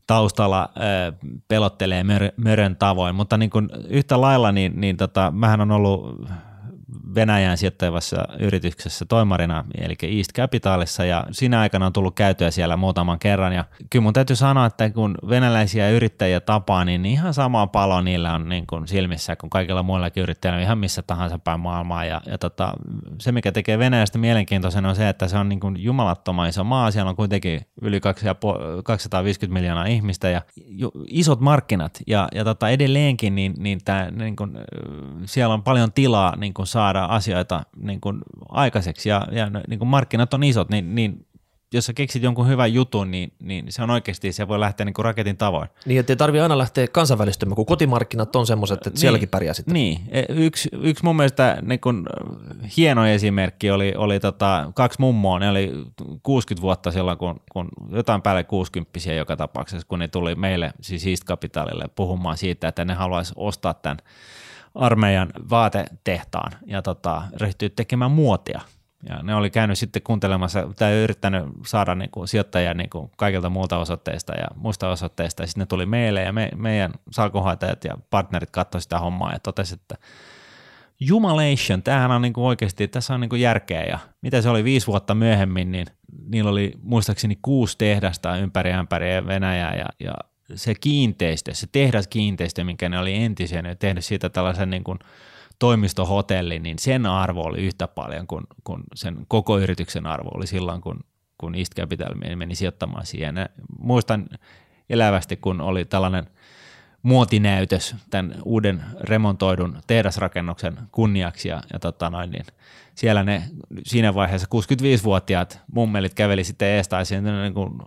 taustalla ö, pelottelee mör, mörön tavoin, mutta niin kuin yhtä lailla, niin, niin tota, mähän on ollut Venäjän sijoittavassa yrityksessä toimarina, eli East Capitalissa, ja siinä aikana on tullut käytyä siellä muutaman kerran, ja kyllä mun täytyy sanoa, että kun venäläisiä yrittäjiä tapaa, niin ihan sama palo niillä on niin kuin silmissä kuin kaikilla muillakin yrittäjillä ihan missä tahansa päin maailmaa, ja, ja tota, se mikä tekee Venäjästä mielenkiintoisen on se, että se on niin kuin jumalattoman iso maa, siellä on kuitenkin yli 250 miljoonaa ihmistä, ja isot markkinat, ja, ja tota, edelleenkin niin, niin tää, niin kuin, siellä on paljon tilaa niin kuin saada asioita niin kuin aikaiseksi ja, ja niin kuin markkinat on isot, niin, niin jos sä keksit jonkun hyvän jutun, niin, niin se on oikeasti, se voi lähteä niin kuin raketin tavoin. niin, että ei tarvi aina lähteä kansainvälistymään, kun kotimarkkinat on semmoiset, että sielläkin pärjää sitten. Niin, E, yksi, yksi mun mielestä niin kun, hieno esimerkki oli, oli tota, kaksi mummoa, ne oli 60 vuotta silloin, kun, kun jotain päälle 60 joka tapauksessa, kun ne tuli meille, siis East Capitalille, puhumaan siitä, että ne haluaisi ostaa tämän armeijan vaatetehtaan ja tota, ryhtyä tekemään muotia. Ja ne oli käynyt sitten kuuntelemassa tai yrittänyt saada niin kuin sijoittajia niin kuin kaikilta muilta osoitteista ja muista osoitteista. Ja sitten ne tuli meille ja me, meidän salkunhoitajat ja partnerit katsoivat sitä hommaa ja totesivat, että jumalation, tämähän on niin kuin oikeasti, tässä on niin kuin järkeä. Ja mitä se oli viisi vuotta myöhemmin, niin niillä oli muistaakseni kuusi tehdasta ympäri ämpäri Venäjää ja, ja se kiinteistö, se tehdaskiinteistö, minkä ne oli entisiä, ne tehnyt siitä tällaisen niin kuin toimistohotelli, niin sen arvo oli yhtä paljon kuin, kuin sen koko yrityksen arvo oli silloin, kun, kun East Capital meni sijoittamaan siihen. Ja muistan elävästi, kun oli tällainen muotinäytös tämän uuden remontoidun tehdasrakennuksen kunniaksi ja, ja tota noin, niin siellä ne siinä vaiheessa 65-vuotiaat mummelit käveli sitten eestaisiin niin kuin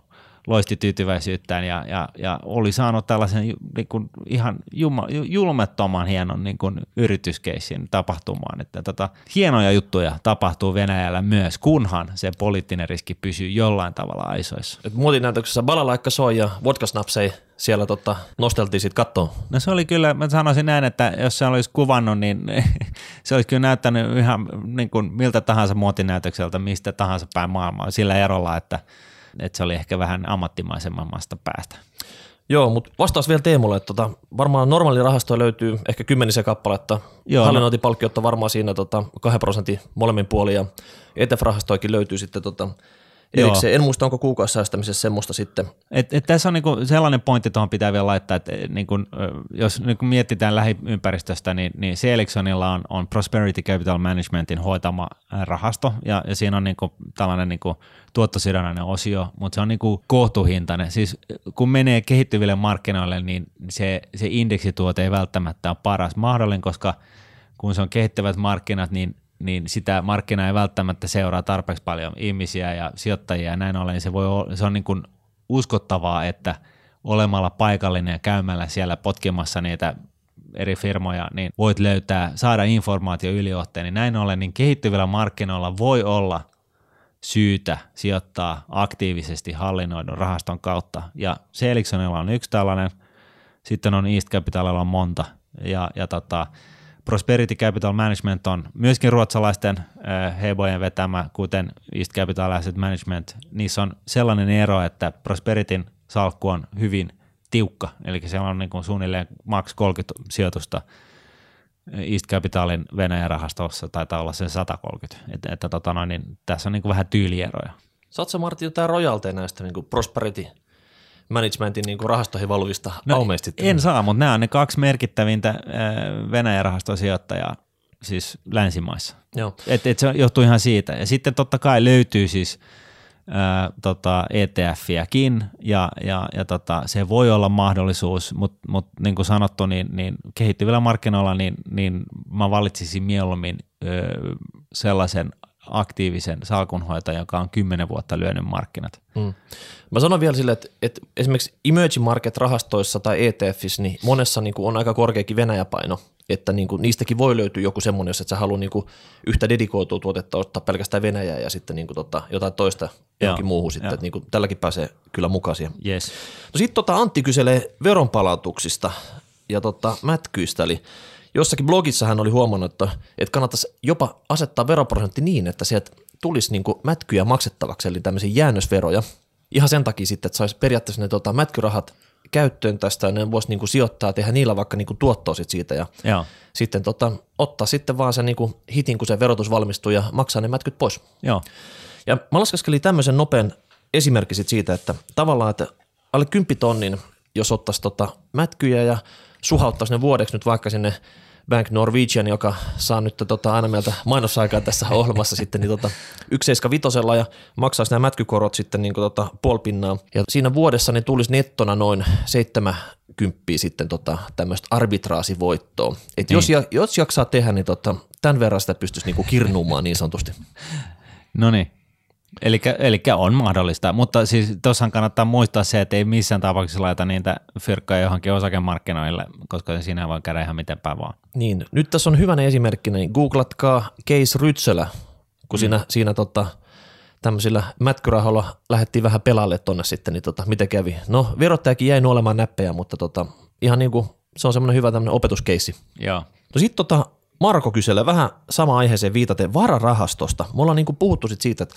loisti tyytyväisyyttään ja, ja, ja oli saanut tällaisen niin kuin ihan juma, julmettoman hienon niin kuin yrityskeissin tapahtumaan. Että tota, hienoja juttuja tapahtuu Venäjällä myös, kunhan se poliittinen riski pysyy jollain tavalla aisoissa. Et muotinäytöksessä balalaikka soi ja vodkasnapsei siellä tota, nosteltiin sit kattoon. No se oli kyllä, mä sanoisin näin, että jos se olisi kuvannut, niin (laughs) se olisi kyllä näyttänyt ihan niin kuin miltä tahansa muotinäytökseltä, mistä tahansa päin maailmaa, sillä erolla, että, että se oli ehkä vähän ammattimaisemmasta päästä. Joo, mutta vastaus vielä Teemulle, että tota, varmaan normaali rahastoja löytyy ehkä kymmenisen kappaletta. Joo, no- Hallinnointipalkkiot on varmaan siinä tota, kahden prosentin molemmin puolin ja ETF-rahastoikin löytyy sitten tota, erikseen. En muista, onko kuukausisäästämisessä semmoista sitten. Et, et tässä on niinku sellainen pointti, tuohon pitää vielä laittaa, että niinku, jos niinku mietitään lähiympäristöstä, niin, niin Seelixonilla on, on Prosperity Capital Managementin hoitama rahasto, ja, ja siinä on niinku tällainen niinku tuottosidonnainen osio, mutta se on niinku kohtuuhintainen. Siis kun menee kehittyville markkinoille, niin se, se indeksituote ei välttämättä ole paras mahdollinen, koska kun se on kehittyvät markkinat, niin niin sitä markkinaa ei välttämättä seuraa tarpeeksi paljon ihmisiä ja sijoittajia ja näin ollen se, voi olla, se on niin kuin uskottavaa, että olemalla paikallinen ja käymällä siellä potkimassa niitä eri firmoja, niin voit löytää, saada informaatio yliotteen, niin näin ollen niin kehittyvillä markkinoilla voi olla syytä sijoittaa aktiivisesti hallinnoidun rahaston kautta. Ja Selixonilla on yksi tällainen, sitten on East Capitalilla on monta, ja, ja tota, Prosperity Capital Management on myöskin ruotsalaisten äh, hebojen vetämä, kuten East Capital Asset Management. Niissä on sellainen ero, että Prosperityn salkku on hyvin tiukka, eli siellä on niin kuin suunnilleen maks 30 sijoitusta East Capitalin Venäjän rahastossa taitaa olla sen 130, että, että tota noin, niin tässä on niin kuin vähän tyylieroja. Saat sä Martti jotain rojalteja näistä niin Prosperity managementin niin kuin rahastoihin valuvista no, aumeista? En saa, mutta nämä on ne kaksi merkittävintä Venäjän rahastosijoittajaa siis länsimaissa. Joo. Et, et se johtuu ihan siitä. Ja sitten totta kai löytyy siis ää, tota ETF-iäkin ja, ja, ja tota, se voi olla mahdollisuus, mutta mut, niin kuin sanottu, niin, niin kehittyvillä markkinoilla niin, niin mä valitsisin mieluummin ö, sellaisen aktiivisen salkunhoitajan, joka on kymmenen vuotta lyönyt markkinat. Mm. Mä sanon vielä sille, että, että esimerkiksi emerging market rahastoissa tai ETFissä, niin monessa niin kuin on aika korkeakin Venäjäpaino, että niin kuin, niistäkin voi löytyä joku semmoinen, jos et sä halua niin kuin, yhtä dedikoitua tuotetta ottaa pelkästään Venäjää ja sitten niin kuin, tota, jotain toista johonkin muuhun sitten, että niin kuin, tälläkin pääsee kyllä mukaan siihen. Yes. No sitten tota, Antti kyselee veronpalautuksista ja tota, mätkyistä, eli jossakin blogissa hän oli huomannut, että, että kannattaisi jopa asettaa veroprosentti niin, että sieltä tulisi niin kuin mätkyjä maksettavaksi, eli tämmöisiä jäännösveroja, ihan sen takia sitten, että saisi periaatteessa ne tota, mätkyrahat käyttöön tästä ja ne voisi niinku sijoittaa, tehdä niillä vaikka niinku tuottoa sit siitä ja Joo. sitten tota, ottaa sitten vaan sen niinku hitin, kun se verotus valmistuu ja maksaa ne mätkyt pois. Joo. Ja mä laskeskelin tämmöisen nopean esimerkki sit siitä, että tavallaan, että alle 10 tonnin, jos ottaisi tota mätkyjä ja suhauttaisi ne vuodeksi nyt vaikka sinne Bank Norwegian, joka saa nyt tota, aina meiltä mainosaikaa tässä ohjelmassa (laughs) sitten, niin tota, 175 ja maksaisi nämä mätkykorot sitten niin tota, pinnaa. Ja siinä vuodessa ne tulisi nettona noin 70 sitten tota, tämmöistä arbitraasivoittoa. Et niin. jos, jos jaksaa tehdä, niin tota, tämän verran sitä pystyisi niinku kirnuumaan niin sanotusti. (laughs) No niin. Eli on mahdollista, mutta siis tuossahan kannattaa muistaa se, että ei missään tapauksessa laita niitä fyrkkoja johonkin osakemarkkinoille, koska siinä voi käydä ihan miten päin vaan. Niin, nyt tässä on hyvänä esimerkki, niin googlatkaa Case Rytsölä, kun mm. siinä, siinä tota, tämmöisillä mätkyrahoilla lähdettiin vähän pelalle tonne sitten, niin tota, miten kävi. No verottajakin jäi olemaan näppejä, mutta tota, ihan niin kuin se on semmoinen hyvä tämmöinen opetuskeissi. Joo. No sitten tota, Marko kyselee vähän sama aiheeseen viitaten vararahastosta. Me ollaan niin puhuttu sit siitä, että,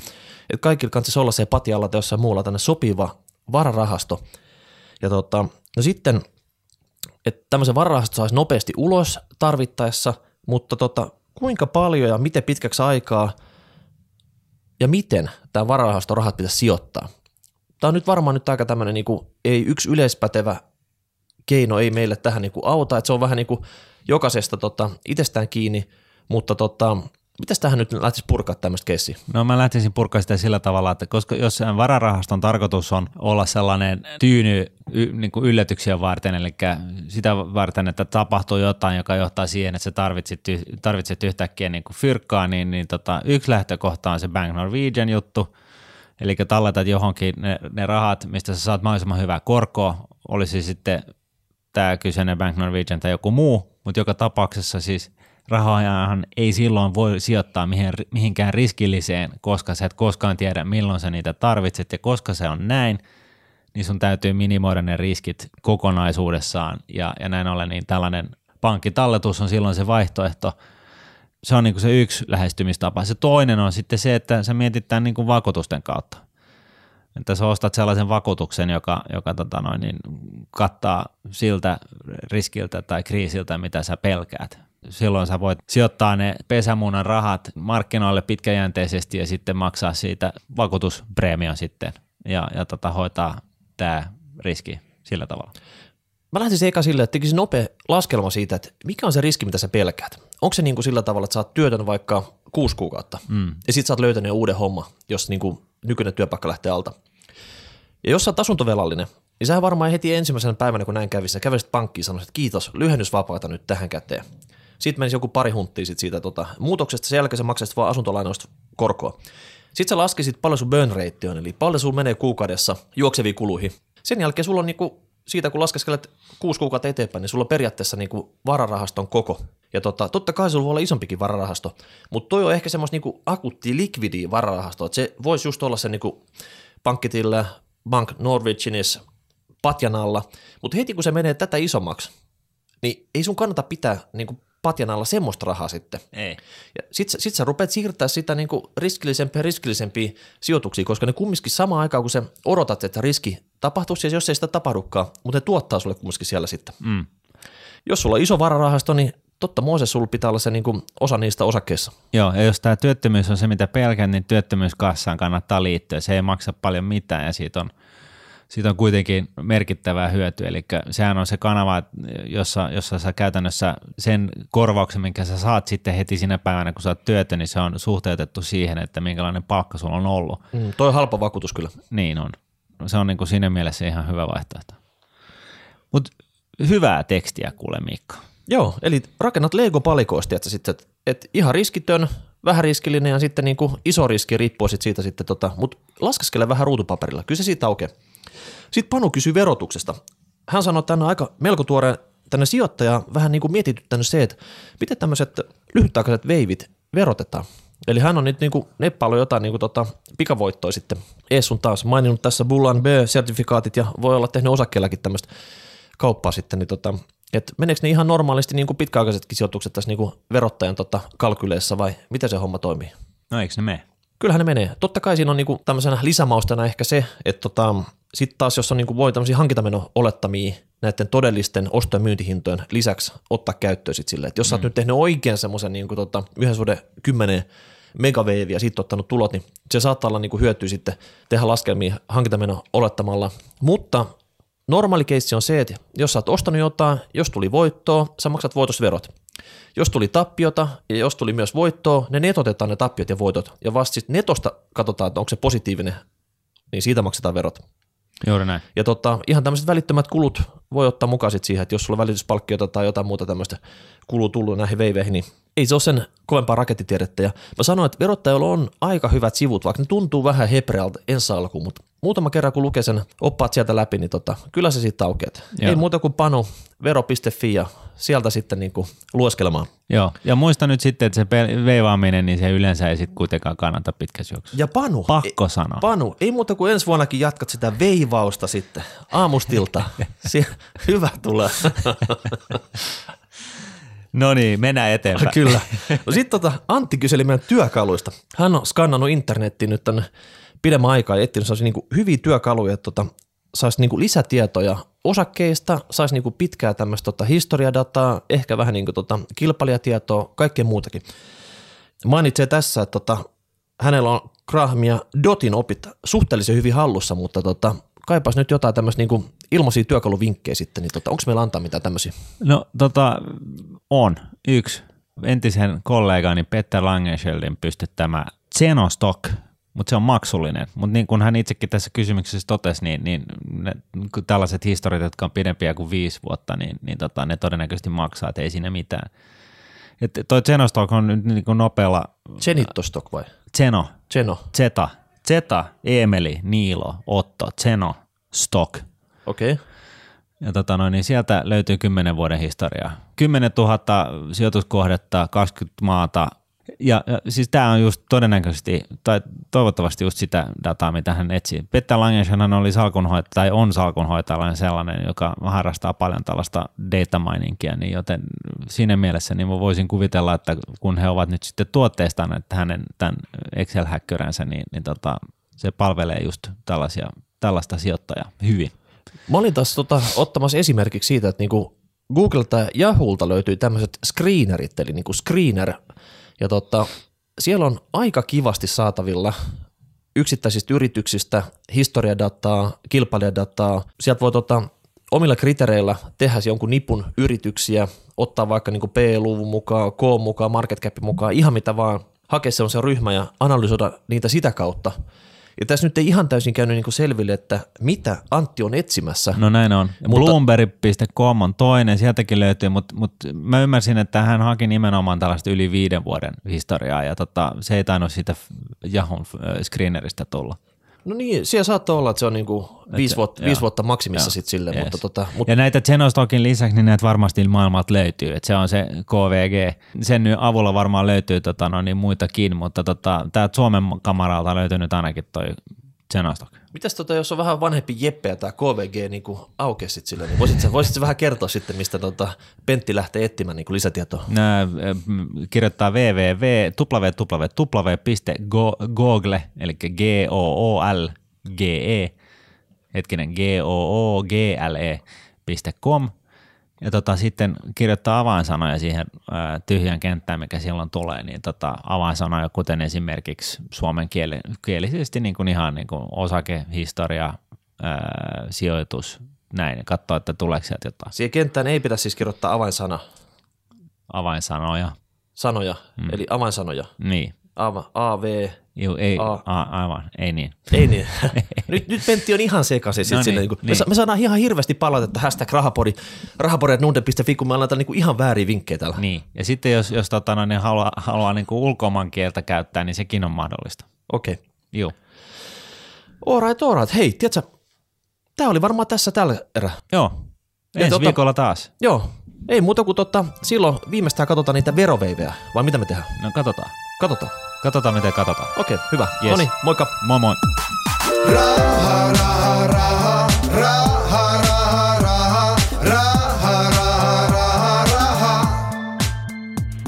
että kaikilla kannattaisi olla se patialla tai jossain muulla tänne sopiva vararahasto. Ja tota, no sitten, että tämmöisen vararahasto saisi nopeasti ulos tarvittaessa, mutta tota, kuinka paljon ja miten pitkäksi aikaa ja miten tämä vararahasto rahat pitäisi sijoittaa. Tämä on nyt varmaan nyt aika tämmöinen, niin ei yksi yleispätevä keino ei meille tähän niin kuin auta, että se on vähän niin kuin jokaisesta tota, itsestään kiinni, mutta tota, Mitäs tähän nyt lähtisi purkaa tämmöistä keissiä? No mä lähtisin purkaa sitä sillä tavalla, että koska jos vararahaston tarkoitus on olla sellainen tyyny y, niin kuin yllätyksiä varten, eli sitä varten, että tapahtuu jotain, joka johtaa siihen, että sä tarvitset, tarvitset yhtäkkiä niin kuin fyrkkaa, niin, niin tota, yksi lähtökohta on se Bank Norwegian juttu, eli talletat johonkin ne, ne rahat, mistä sä saat mahdollisimman hyvää korkoa, olisi sitten tämä kyseinen Bank Norwegian tai joku muu, mutta joka tapauksessa siis rahojahan ei silloin voi sijoittaa mihinkään riskilliseen, koska sä et koskaan tiedä milloin sä niitä tarvitset ja koska se on näin, niin sun täytyy minimoida ne riskit kokonaisuudessaan ja, ja näin ollen niin tällainen pankkitalletus on silloin se vaihtoehto. Se on niin kuin se yksi lähestymistapa. Se toinen on sitten se, että sä mietit tämän niin kuin vakuutusten kautta että sä ostat sellaisen vakuutuksen, joka, joka tota noin, niin kattaa siltä riskiltä tai kriisiltä, mitä sä pelkäät. Silloin sä voit sijoittaa ne pesämunan rahat markkinoille pitkäjänteisesti ja sitten maksaa siitä vakuutuspreemion sitten ja, ja tota, hoitaa tämä riski sillä tavalla. Mä lähtisin eka sille, että tekisin nopea laskelma siitä, että mikä on se riski, mitä sä pelkäät. Onko se niin kuin sillä tavalla, että sä oot työtön vaikka kuusi kuukautta mm. ja sit sä oot löytänyt uuden homma, jos niin kuin nykyinen työpaikka lähtee alta. Ja jos sä oot asuntovelallinen, niin sä varmaan heti ensimmäisenä päivänä, kun näin kävisi, sä kävelisit pankkiin ja sanoisit, että kiitos, lyhennysvapaata nyt tähän käteen. Sitten menisi joku pari hunttia sit siitä tota, muutoksesta, sen jälkeen sä maksaisit vaan asuntolainoista korkoa. Sitten sä laskisit paljon sun burn rate on, eli paljon sulla menee kuukaudessa juokseviin kuluihin. Sen jälkeen sulla on niinku, siitä kun laskeskelet kuusi kuukautta eteenpäin, niin sulla on periaatteessa niinku vararahaston koko. Ja tota, totta kai sulla voi olla isompikin vararahasto, mutta toi on ehkä semmoista niinku akuutti likvidi vararahasto, että se voisi just olla se niinku pankkitillä, Bank Norwegianis patjan alla, mutta heti kun se menee tätä isommaksi, niin ei sun kannata pitää niin kuin patjan alla semmoista rahaa sitten. Ei. Ja sit, sit sä rupeat siirtää sitä niinku riskillisempiä ja riskillisempiä sijoituksia, koska ne kumminkin samaan aikaan, kun sä odotat, että riski tapahtuisi, ja jos ei sitä tapahdukaan, mutta ne tuottaa sulle kumminkin siellä sitten. Mm. Jos sulla on iso vararahasto, niin totta Mooses sulla pitää olla se niinku osa niistä osakkeissa. Joo, ja jos tämä työttömyys on se, mitä pelkän, niin työttömyyskassaan kannattaa liittyä. Se ei maksa paljon mitään ja siitä on, siitä on kuitenkin merkittävää hyötyä. Eli sehän on se kanava, jossa, jossa sä käytännössä sen korvauksen, minkä sä saat sitten heti sinä päivänä, kun sä oot työtön, niin se on suhteutettu siihen, että minkälainen palkka sulla on ollut. Mm, toi on halpa vakuutus kyllä. Niin on. Se on niin kuin siinä mielessä ihan hyvä vaihtoehto. Mutta hyvää tekstiä kuule Mikko. Joo, eli rakennat Lego-palikoista, että sitten, että et ihan riskitön, vähän riskillinen ja sitten niin kuin iso riski riippuu sit siitä sitten, tota, mutta laskeskele vähän ruutupaperilla, kyllä se siitä aukeaa. Sitten Panu kysyy verotuksesta. Hän sanoi, on aika melko tuore tänne sijoittaja vähän niin kuin mietityttänyt se, että miten tämmöiset lyhytaikaiset veivit verotetaan. Eli hän on nyt niin kuin neppailu jotain niin kuin tota pikavoittoa sitten ees sun taas. Maininnut tässä Bullan B-sertifikaatit ja voi olla tehnyt osakkeellakin tämmöistä kauppaa sitten, niin tota, että meneekö ne ihan normaalisti niin kuin pitkäaikaisetkin sijoitukset tässä niin kuin verottajan tota kalkyleissa vai miten se homma toimii? No eikö ne mene? Kyllähän ne menee. Totta kai siinä on niinku tämmöisenä lisämaustana ehkä se, että tota, sitten taas jos on niinku voi tämmöisiä hankintameno olettamia näiden todellisten osto- ja myyntihintojen lisäksi ottaa käyttöön sit silleen, että jos sä oot nyt tehnyt oikein semmoisen niinku tota, yhden suhde kymmeneen megaveiviä ja sitten ottanut tulot, niin se saattaa olla niinku hyötyä sitten tehdä laskelmia hankintameno olettamalla, mutta normaali keissi on se, että jos sä oot ostanut jotain, jos tuli voittoa, sä maksat voitosverot. Jos tuli tappiota ja jos tuli myös voittoa, ne netotetaan ne tappiot ja voitot. Ja vasta sitten netosta katsotaan, että onko se positiivinen, niin siitä maksetaan verot. Juuri näin. Ja tota, ihan tämmöiset välittömät kulut voi ottaa mukaan sit siihen, että jos sulla on välityspalkkiota tai jotain muuta tämmöistä kuluu tullut näihin veiveihin, niin ei se ole sen kovempaa rakettitiedettä. Ja mä sanoin, että verottajilla on aika hyvät sivut, vaikka ne tuntuu vähän heprealta ensi alkuun, mutta muutama kerran kun lukee sen oppaat sieltä läpi, niin tota, kyllä se siitä aukeaa. Joo. Ei muuta kuin panu vero.fi ja sieltä sitten niinku lueskelemaan. Joo, ja muista nyt sitten, että se veivaaminen, niin se yleensä ei sitten kuitenkaan kannata pitkässä juoksussa. Ja Panu, Pakko sanoa. Panu, ei muuta kuin ensi vuonnakin jatkat sitä veivausta sitten aamustilta. (laughs) Sie- hyvä tulee. No niin, mennään eteenpäin. Kyllä. No sitten tota, Antti kyseli meidän työkaluista. Hän on skannannut internettiin nyt tänne pidemmän aikaa ja etsinyt sellaisia niin hyviä työkaluja, että tota, saisi niin lisätietoja osakkeista, saisi niin pitkää tämmöistä tota, historiadataa, ehkä vähän niin kuin, tota, kilpailijatietoa, kaikkea muutakin. Mainitsee tässä, että tota, hänellä on Graham ja Dotin opit suhteellisen hyvin hallussa, mutta tota, kaipaisi nyt jotain tämmöistä niin ilmaisia työkaluvinkkejä sitten, niin tota, onko meillä antaa mitään tämmöisiä? No tota, on. Yksi entisen kollegani Petter Langenscheldin pystyttämä Zenostock, mutta se on maksullinen. Mutta niin kuin hän itsekin tässä kysymyksessä totesi, niin, niin ne, tällaiset historiat, jotka on pidempiä kuin viisi vuotta, niin, niin tota, ne todennäköisesti maksaa, että ei siinä mitään. Et toi Zenostock on nyt niin kuin nopealla, Zenitostok vai? Zeno, Zeno, Zeta, Zeta, Emeli, Niilo, Otto, Zeno, Stock. okei. Okay. Ja tota noin, niin sieltä löytyy 10 vuoden historiaa. 10 000 sijoituskohdetta, 20 maata. Ja, ja siis tämä on just todennäköisesti, tai toivottavasti just sitä dataa, mitä hän etsii. Petter Langenschen oli salkunhoitaja, tai on salkunhoitajalainen sellainen, joka harrastaa paljon tällaista data miningia, niin joten siinä mielessä niin voisin kuvitella, että kun he ovat nyt sitten tuotteistaneet hänen tämän Excel-häkköränsä, niin, niin tota, se palvelee just tällaisia, tällaista sijoittajaa hyvin. Mä olin taas tota, ottamassa esimerkiksi siitä, että niinku Googlelta ja Yahoolta löytyy tämmöiset screenerit, eli niinku screener, ja tota, siellä on aika kivasti saatavilla yksittäisistä yrityksistä historiadataa, kilpailijadataa. Sieltä voi tota, omilla kriteereillä tehdä jonkun nipun yrityksiä, ottaa vaikka niinku P-luvun mukaan, K mukaan, market cap mukaan, ihan mitä vaan, hakea sellaisen ryhmä ja analysoida niitä sitä kautta. Ja tässä nyt ei ihan täysin käynyt niinku selville, että mitä Antti on etsimässä. No näin on. Mutta- Mutta, Bloomberg.com on toinen, sieltäkin löytyy, mutta, mutta mä ymmärsin, että hän haki nimenomaan tällaista yli viiden vuoden historiaa ja tota, se ei tainnut siitä Yahoo screeneristä tulla. No niin, siellä saattaa olla, että se on niinku viisi, se- vuotta, viisi vuotta maksimissa Joo, sitten silleen, yes. mutta, tota, mut, Ja näitä Genostockin lisäksi, niin näitä varmasti maailmalta löytyy, että se on se KVG. Sen nyt avulla varmaan löytyy tota, no niin muitakin, mutta tota, tämä Suomen kamaralta löytyy nyt ainakin toi Zenostok. Mitäs tota, jos on vähän vanhempi Jeppe ja tämä KVG niin aukesi sit sille, niin voisitko, voisitko vähän kertoa sitten, mistä tota Pentti lähtee etsimään niin lisätietoa? Nää, kirjoittaa www, www.google, eli G-O-O-L-G-E, hetkinen, G-O-O-G-L-E.com, ja tota, sitten kirjoittaa avainsanoja siihen ää, tyhjään kenttään, mikä silloin tulee, niin tota, avainsanoja, kuten esimerkiksi suomen kieli, kielisesti niin kuin ihan niin kuin osake, historia, ää, sijoitus, näin, ja katsoa, että tuleeko sieltä jotain. Siihen kenttään ei pidä siis kirjoittaa avainsana, Avainsanoja. sanoja, mm. eli avainsanoja. Niin. A, A, V, Juu, ei, A. a, aivan, ei niin. Ei niin. (laughs) nyt, nyt Pentti on ihan sekaisin. No sinne, niin, niin, me, niin. me, saadaan ihan hirveästi palautetta hashtag rahapori, rahapori.nunden.fi, kun me annetaan niin ihan väärin vinkkejä täällä. Niin, ja sitten jos, jos tota, no, niin haluaa, haluaa niin kuin ulkomaan kieltä käyttää, niin sekin on mahdollista. Okei. Okay. Joo. Alright, alright. Hei, tiedätkö, tämä oli varmaan tässä tällä erää. Joo. Ja Ensi tota- viikolla taas. Joo, ei muuta kuin totta, silloin viimeistään katsotaan niitä veroveivejä, vai mitä me tehdään? No katsotaan. Katsotaan. Katsotaan, miten katsotaan. Okei, hyvä. Yes. No niin, moikka. Moi moi. Raha, raha, raha, raha,